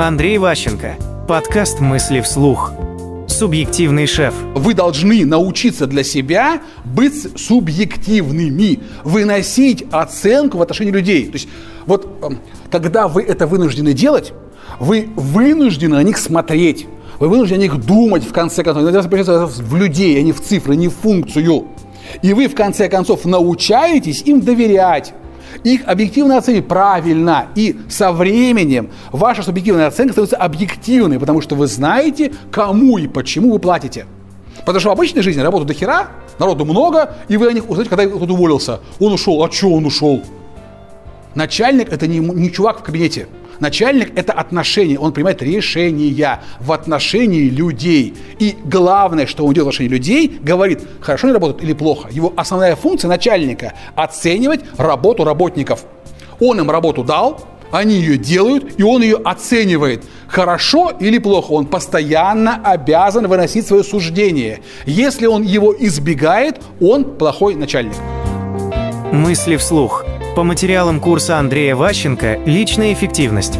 Андрей Ващенко. Подкаст «Мысли вслух». Субъективный шеф. Вы должны научиться для себя быть субъективными, выносить оценку в отношении людей. То есть вот эм, когда вы это вынуждены делать, вы вынуждены на них смотреть. Вы вынуждены о них думать, в конце концов. В людей, а не в цифры, не в функцию. И вы, в конце концов, научаетесь им доверять их объективно оценить правильно. И со временем ваша субъективная оценка становится объективной, потому что вы знаете, кому и почему вы платите. Потому что в обычной жизни работу до хера, народу много, и вы о них узнаете, когда кто-то уволился. Он ушел. А что он ушел? Начальник – это не, не чувак в кабинете. Начальник – это отношение, он принимает решения в отношении людей. И главное, что он делает в отношении людей, говорит, хорошо они работают или плохо. Его основная функция начальника – оценивать работу работников. Он им работу дал, они ее делают, и он ее оценивает. Хорошо или плохо, он постоянно обязан выносить свое суждение. Если он его избегает, он плохой начальник. Мысли вслух. По материалам курса Андрея Ващенко «Личная эффективность».